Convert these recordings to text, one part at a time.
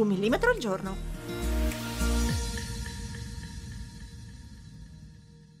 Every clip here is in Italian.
Un millimetro al giorno.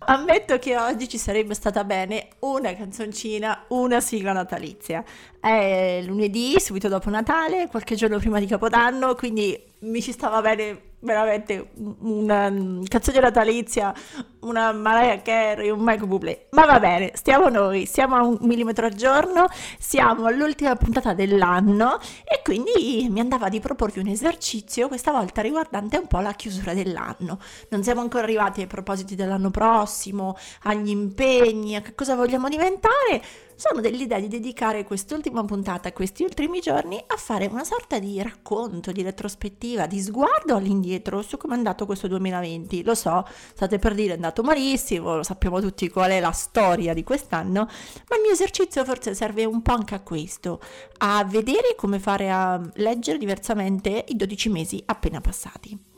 Ammetto che oggi ci sarebbe stata bene una canzoncina, una sigla natalizia. È lunedì, subito dopo Natale, qualche giorno prima di Capodanno, quindi mi ci stava bene veramente una canzone natalizia, una Mariah Carey, un Michael Bublé. Ma va bene, stiamo noi, siamo a un millimetro al giorno, siamo all'ultima puntata dell'anno e quindi mi andava di proporvi un esercizio, questa volta riguardante un po' la chiusura dell'anno. Non siamo ancora arrivati ai propositi dell'anno prossimo, agli impegni, a che cosa vogliamo diventare sono dell'idea di dedicare quest'ultima puntata, questi ultimi giorni, a fare una sorta di racconto, di retrospettiva, di sguardo all'indietro su come è andato questo 2020. Lo so, state per dire è andato malissimo, lo sappiamo tutti qual è la storia di quest'anno, ma il mio esercizio forse serve un po' anche a questo, a vedere come fare a leggere diversamente i 12 mesi appena passati.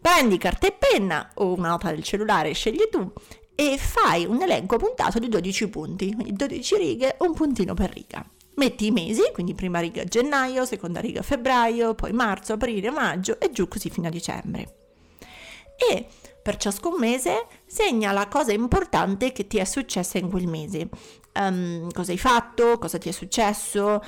Prendi carta e penna o una nota del cellulare, scegli tu e fai un elenco puntato di 12 punti, quindi 12 righe, un puntino per riga. Metti i mesi, quindi prima riga gennaio, seconda riga febbraio, poi marzo, aprile, maggio e giù così fino a dicembre. E per ciascun mese segna la cosa importante che ti è successa in quel mese. Um, cosa hai fatto, cosa ti è successo,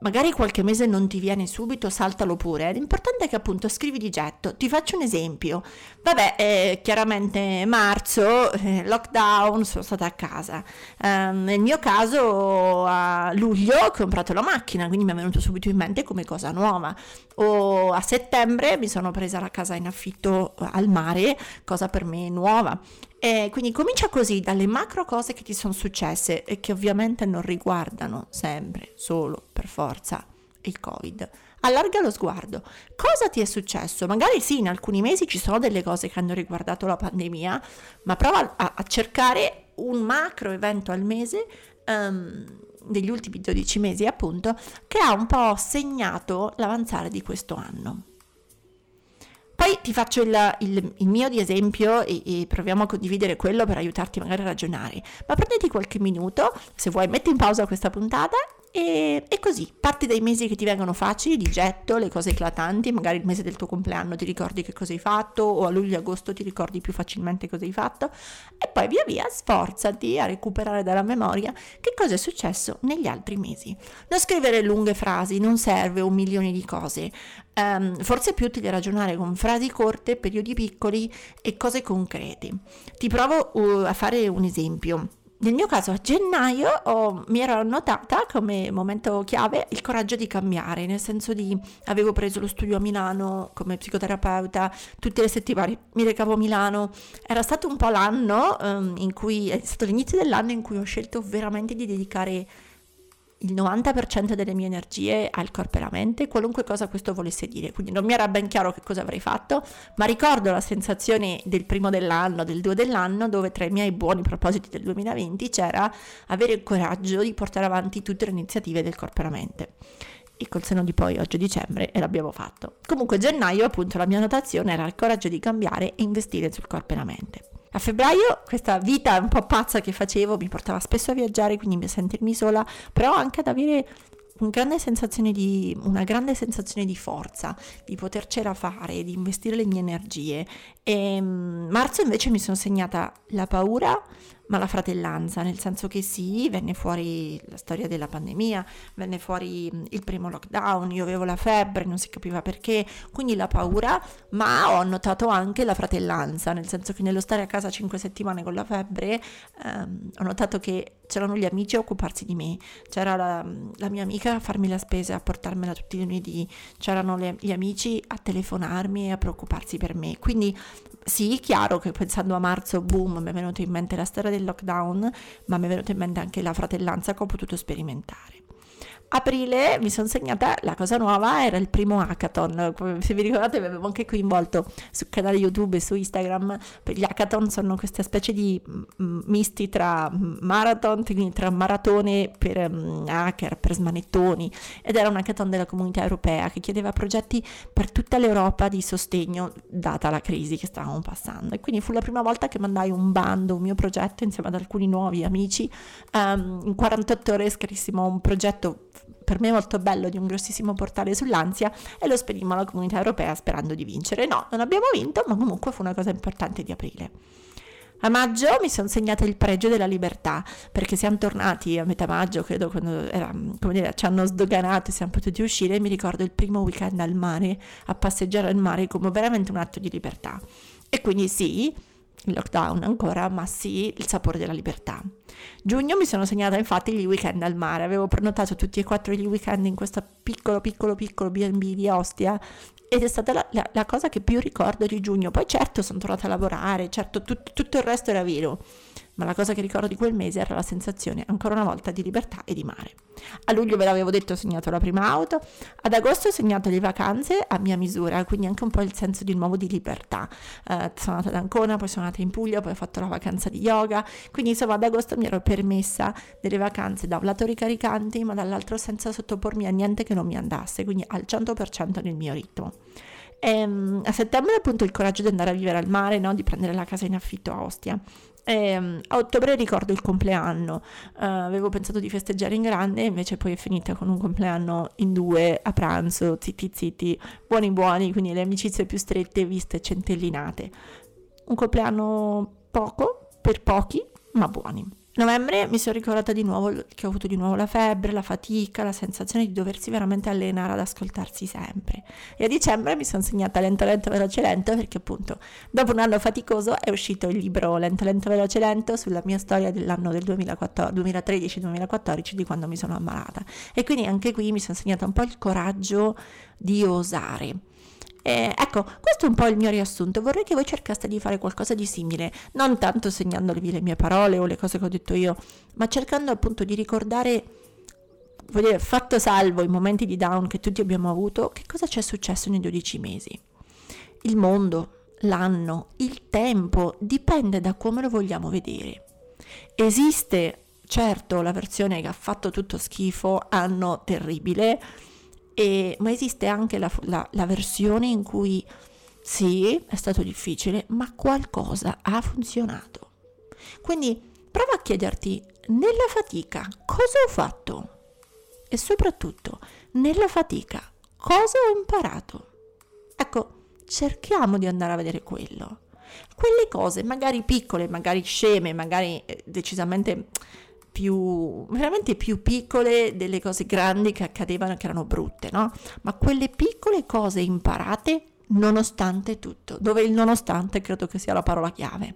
magari qualche mese non ti viene subito, saltalo pure. L'importante è che appunto scrivi di getto. Ti faccio un esempio. Vabbè, eh, chiaramente marzo, eh, lockdown, sono stata a casa. Um, nel mio caso a luglio ho comprato la macchina, quindi mi è venuto subito in mente come cosa nuova. O a settembre mi sono presa la casa in affitto al mare, cosa per me nuova. E quindi comincia così dalle macro cose che ti sono successe e che ovviamente non riguardano sempre, solo per forza il Covid. Allarga lo sguardo. Cosa ti è successo? Magari sì, in alcuni mesi ci sono delle cose che hanno riguardato la pandemia, ma prova a, a cercare un macro evento al mese um, degli ultimi 12 mesi, appunto, che ha un po' segnato l'avanzare di questo anno. Poi ti faccio il, il, il mio di esempio e, e, proviamo a condividere quello per aiutarti magari a ragionare. Ma prenditi qualche minuto, se vuoi metti in pausa questa puntata e, e, così, parti dai mesi che ti vengono facili, di getto, le cose eclatanti, magari il mese del tuo compleanno ti ricordi che cosa hai fatto, o a luglio e agosto ti ricordi più facilmente cosa hai fatto, e poi via via sforzati a recuperare dalla memoria che cosa è successo negli altri mesi. Non scrivere lunghe frasi, non serve un milione di cose. Um, forse è più utile ragionare con frasi corte, periodi piccoli e cose concrete. Ti provo uh, a fare un esempio nel mio caso a gennaio oh, mi ero annotata come momento chiave il coraggio di cambiare, nel senso di avevo preso lo studio a Milano come psicoterapeuta, tutte le settimane mi recavo a Milano, era stato un po' l'anno um, in cui, è stato l'inizio dell'anno in cui ho scelto veramente di dedicare il 90% delle mie energie al corpo e alla mente, qualunque cosa questo volesse dire. Quindi non mi era ben chiaro che cosa avrei fatto, ma ricordo la sensazione del primo dell'anno, del due dell'anno, dove tra i miei buoni propositi del 2020 c'era avere il coraggio di portare avanti tutte le iniziative del corpo e alla mente. E col seno di poi, oggi è dicembre, e l'abbiamo fatto. Comunque, gennaio, appunto, la mia notazione era il coraggio di cambiare e investire sul corpo e la mente. A febbraio questa vita un po' pazza che facevo mi portava spesso a viaggiare, quindi a sentirmi sola, però anche ad avere un grande di, una grande sensazione di forza, di potercela fare, di investire le mie energie. E mm, marzo invece mi sono segnata la paura, ma la fratellanza, nel senso che sì, venne fuori la storia della pandemia, venne fuori il primo lockdown, io avevo la febbre, non si capiva perché, quindi la paura, ma ho notato anche la fratellanza, nel senso che nello stare a casa 5 settimane con la febbre ehm, ho notato che c'erano gli amici a occuparsi di me, c'era la, la, mia amica a farmi la spesa, a portarmela tutti i lunedì, c'erano le, gli amici a telefonarmi e a preoccuparsi per me, quindi sì, chiaro che pensando a marzo, boom, mi è venuto in mente la storia del lockdown, ma mi è venuta in mente anche la fratellanza che ho potuto sperimentare. Aprile mi sono segnata la cosa nuova, era il primo hackathon. Se vi ricordate, vi avevo anche coinvolto sul canale YouTube e su Instagram. Gli hackathon sono queste specie di mm, misti tra marathon, quindi tra maratone per hacker, per smanettoni. Ed era un hackathon della comunità europea che chiedeva progetti per tutta l'Europa di sostegno, data la crisi che stavamo passando. E quindi fu la prima volta che mandai un bando, un mio progetto insieme ad alcuni nuovi amici. Um, in 48 ore scrissimo un progetto per me molto bello di un grossissimo portale sull'ansia e lo spedimmo alla comunità europea sperando di vincere. No, non abbiamo vinto, ma comunque fu una cosa importante di aprile. A maggio mi sono segnata il pregio della libertà, perché siamo tornati a metà maggio, credo, quando era, dire, ci hanno sdoganato e siamo potuti uscire. Mi ricordo il primo weekend al mare, a passeggiare al mare come veramente un atto di libertà. E quindi sì, lockdown ancora, ma sì, il sapore della libertà. Giugno mi sono segnata infatti gli weekend al mare, avevo prenotato tutti e quattro gli weekend in questo piccolo piccolo piccolo B&B di Ostia ed è stata la, la, la, cosa che più ricordo di giugno. Poi certo sono tornata a lavorare, certo tut, tutto il resto era vero, ma la cosa che ricordo di quel mese era la sensazione ancora una volta di libertà e di mare. A luglio ve l'avevo detto ho segnato la prima auto, ad agosto ho segnato le vacanze a mia misura, quindi anche un po' il senso di nuovo di libertà. Eh, sono andata ad Ancona, poi sono andata in Puglia, poi ho fatto la vacanza di yoga, quindi insomma ad agosto mi ero permessa delle vacanze da un lato ricaricanti, ma dall'altro senza sottopormi a niente che non mi andasse, quindi al 100% nel mio ritmo. E, ehm, a settembre appunto il coraggio di andare a vivere al mare, no? di prendere la casa in affitto a Ostia. E, ehm, a ottobre ricordo il compleanno, uh, avevo pensato di festeggiare in grande, invece poi è finita con un compleanno in due a pranzo, zitti zitti, buoni buoni, quindi le amicizie più strette viste centellinate. Un compleanno poco, per pochi, ma buoni novembre mi sono ricordata di nuovo che ho avuto di nuovo la febbre, la fatica, la sensazione di doversi veramente allenare ad ascoltarsi sempre. E a dicembre mi sono segnata lento, lento, veloce, lento perché appunto dopo un anno faticoso è uscito il libro Lento, lento, veloce, lento sulla mia storia dell'anno del 2013-2014 di quando mi sono ammalata. E quindi anche qui mi sono segnata un po' il coraggio di osare eh, ecco, questo è un po' il mio riassunto. Vorrei che voi cercaste di fare qualcosa di simile, non tanto segnandovi le mie parole o le cose che ho detto io, ma cercando appunto di ricordare, dire, fatto salvo i momenti di down che tutti abbiamo avuto, che cosa ci è successo nei 12 mesi. Il mondo, l'anno, il tempo, dipende da come lo vogliamo vedere. Esiste certo la versione che ha fatto tutto schifo, anno terribile, e, ma esiste anche la, la, la versione in cui sì, è stato difficile, ma qualcosa ha funzionato. Quindi prova a chiederti, nella fatica, cosa ho fatto? E soprattutto, nella fatica, cosa ho imparato? Ecco, cerchiamo di andare a vedere quello. Quelle cose, magari piccole, magari sceme, magari eh, decisamente più, veramente più piccole delle cose grandi che accadevano che erano brutte, no? Ma quelle piccole cose imparate nonostante tutto, dove il nonostante credo che sia la parola chiave.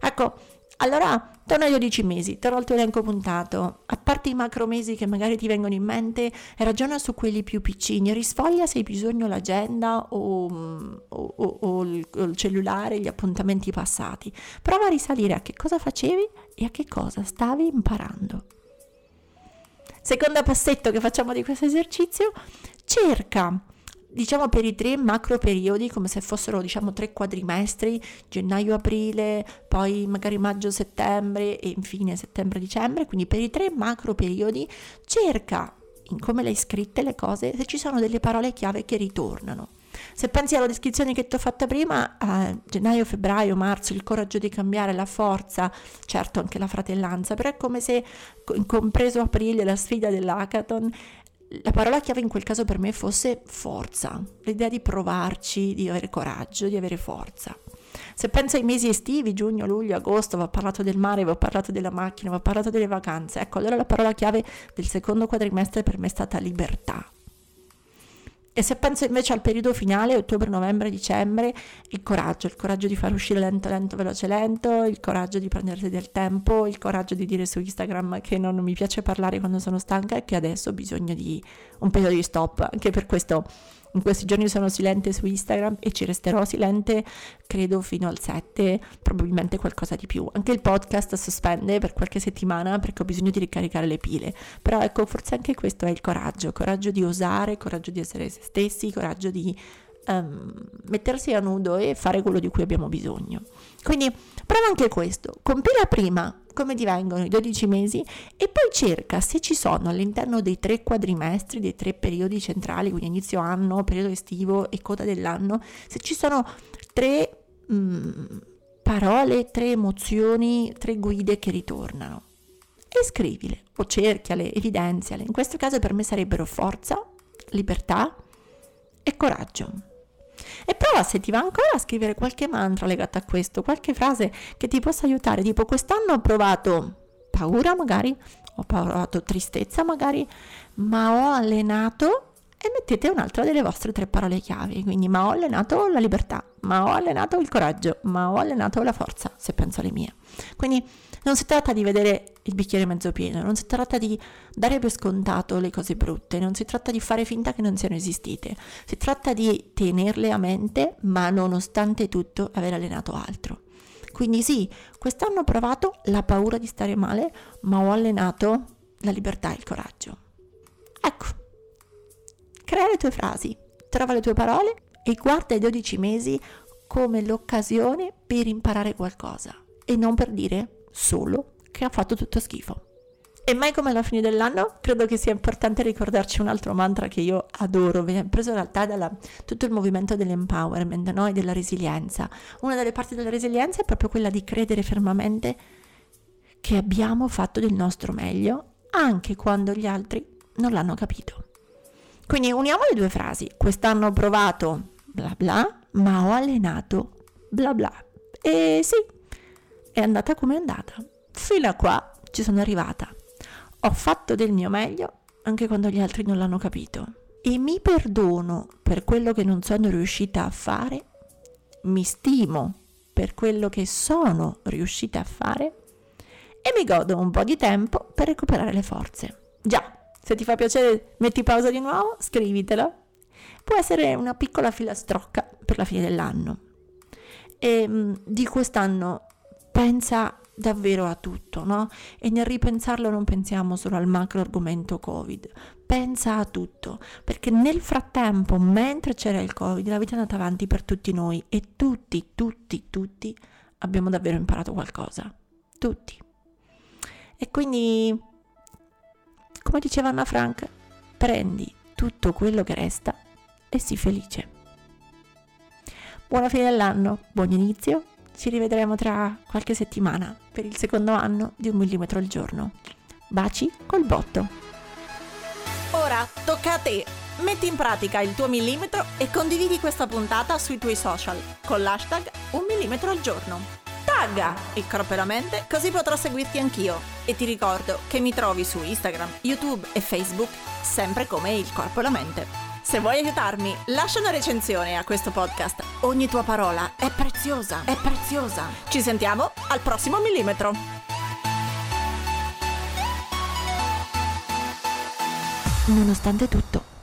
Ecco, allora, torno ai 12 mesi, torno al tuo elenco puntato. A parte i macro mesi che magari ti vengono in mente, ragiona su quelli più piccini, risfoglia se hai bisogno l'agenda o, o, o, o il, il cellulare, gli appuntamenti passati. Prova a risalire a che cosa facevi e a che cosa stavi imparando. Secondo passetto che facciamo di questo esercizio, cerca diciamo per i tre macro periodi come se fossero diciamo tre quadrimestri gennaio aprile poi magari maggio settembre e infine settembre dicembre. Quindi per i tre macro periodi cerca in come le hai scritte le cose se ci sono delle parole chiave che ritornano. Se pensi alla descrizione che ti ho fatta prima, eh, gennaio, febbraio, marzo, il coraggio di cambiare, la forza, certo anche la fratellanza, però è come se, compreso aprile, la sfida dell'hackathon, la parola chiave in quel caso per me fosse forza, l'idea di provarci, di avere coraggio, di avere forza. Se penso ai mesi estivi, giugno, luglio, agosto, ho parlato del mare, ho parlato della macchina, ho parlato delle vacanze, ecco, allora la parola chiave del secondo quadrimestre per me è stata libertà. E se penso invece al periodo finale, ottobre, novembre, dicembre, il coraggio, il coraggio di far uscire lento, lento, veloce, lento, il coraggio di prendersi del tempo, il coraggio di dire su Instagram che non mi piace parlare quando sono stanca e che adesso ho bisogno di un periodo di stop. Anche per questo in questi giorni sono silente su Instagram e ci resterò silente credo fino al 7, probabilmente qualcosa di più. Anche il podcast sospende per qualche settimana perché ho bisogno di ricaricare le pile. Però ecco, forse anche questo è il coraggio, coraggio di osare, coraggio di essere se stessi, coraggio di um, mettersi a nudo e fare quello di cui abbiamo bisogno. Quindi prova anche questo, compila prima come divengono i 12 mesi e poi cerca se ci sono all'interno dei tre quadrimestri, dei tre periodi centrali, quindi inizio anno, periodo estivo e coda dell'anno, se ci sono tre mh, mm, parole, tre emozioni, tre guide che ritornano. E scrivile o cerchiale, evidenziale. In questo caso per me sarebbero forza, libertà e coraggio. E prova se ti va ancora a scrivere qualche mantra legato a questo, qualche frase che ti possa aiutare, tipo quest'anno ho provato paura magari, ho provato tristezza magari, ma ho allenato e mettete un'altra delle vostre tre parole chiave, quindi ma ho allenato la libertà, ma ho allenato il coraggio, ma ho allenato la forza, se penso alle mie. Quindi non si tratta di vedere il bicchiere mezzo pieno, non si tratta di dare per scontato le cose brutte, non si tratta di fare finta che non siano esistite, si tratta di tenerle a mente, ma nonostante tutto aver allenato altro. Quindi sì, quest'anno ho provato la paura di stare male, ma ho allenato la libertà e il coraggio. Ecco, crea le tue frasi, trova le tue parole e guarda i 12 mesi come l'occasione per imparare qualcosa e non per dire solo che ha fatto tutto schifo. E mai come alla fine dell'anno credo che sia importante ricordarci un altro mantra che io adoro, preso in realtà da tutto il movimento dell'empowerment no? e della resilienza. Una delle parti della resilienza è proprio quella di credere fermamente che abbiamo fatto del nostro meglio anche quando gli altri non l'hanno capito. Quindi uniamo le due frasi. Quest'anno ho provato bla bla, ma ho allenato bla bla. E sì, è andata come è andata. Fino a qua ci sono arrivata. Ho fatto del mio meglio anche quando gli altri non l'hanno capito. E mi perdono per quello che non sono riuscita a fare. Mi stimo per quello che sono riuscita a fare. E mi godo un po' di tempo per recuperare le forze. Già, se ti fa piacere metti pausa di nuovo, scrivitela. Può essere una piccola filastrocca per la fine dell'anno. E mm, di quest'anno pensa davvero a tutto, no? E nel ripensarlo non pensiamo solo al macro argomento Covid, pensa a tutto, perché nel frattempo, mentre c'era il Covid, la vita è andata avanti per tutti noi e tutti, tutti, tutti abbiamo davvero imparato qualcosa. Tutti. E quindi, come diceva Anna Frank, prendi tutto quello che resta e sii felice. Buona fine dell'anno, buon inizio ci rivedremo tra qualche settimana per il secondo anno di un millimetro al giorno. Baci col botto. Ora tocca a te. Metti in pratica il tuo millimetro e condividi questa puntata sui tuoi social con l'hashtag un millimetro al giorno. Tagga il corpo e la mente così potrò seguirti anch'io. E ti ricordo che mi trovi su Instagram, YouTube e Facebook sempre come il corpo e la mente. Se vuoi aiutarmi, lascia una recensione a questo podcast. Ogni tua parola è preziosa, è preziosa. Ci sentiamo al prossimo millimetro. Nonostante tutto.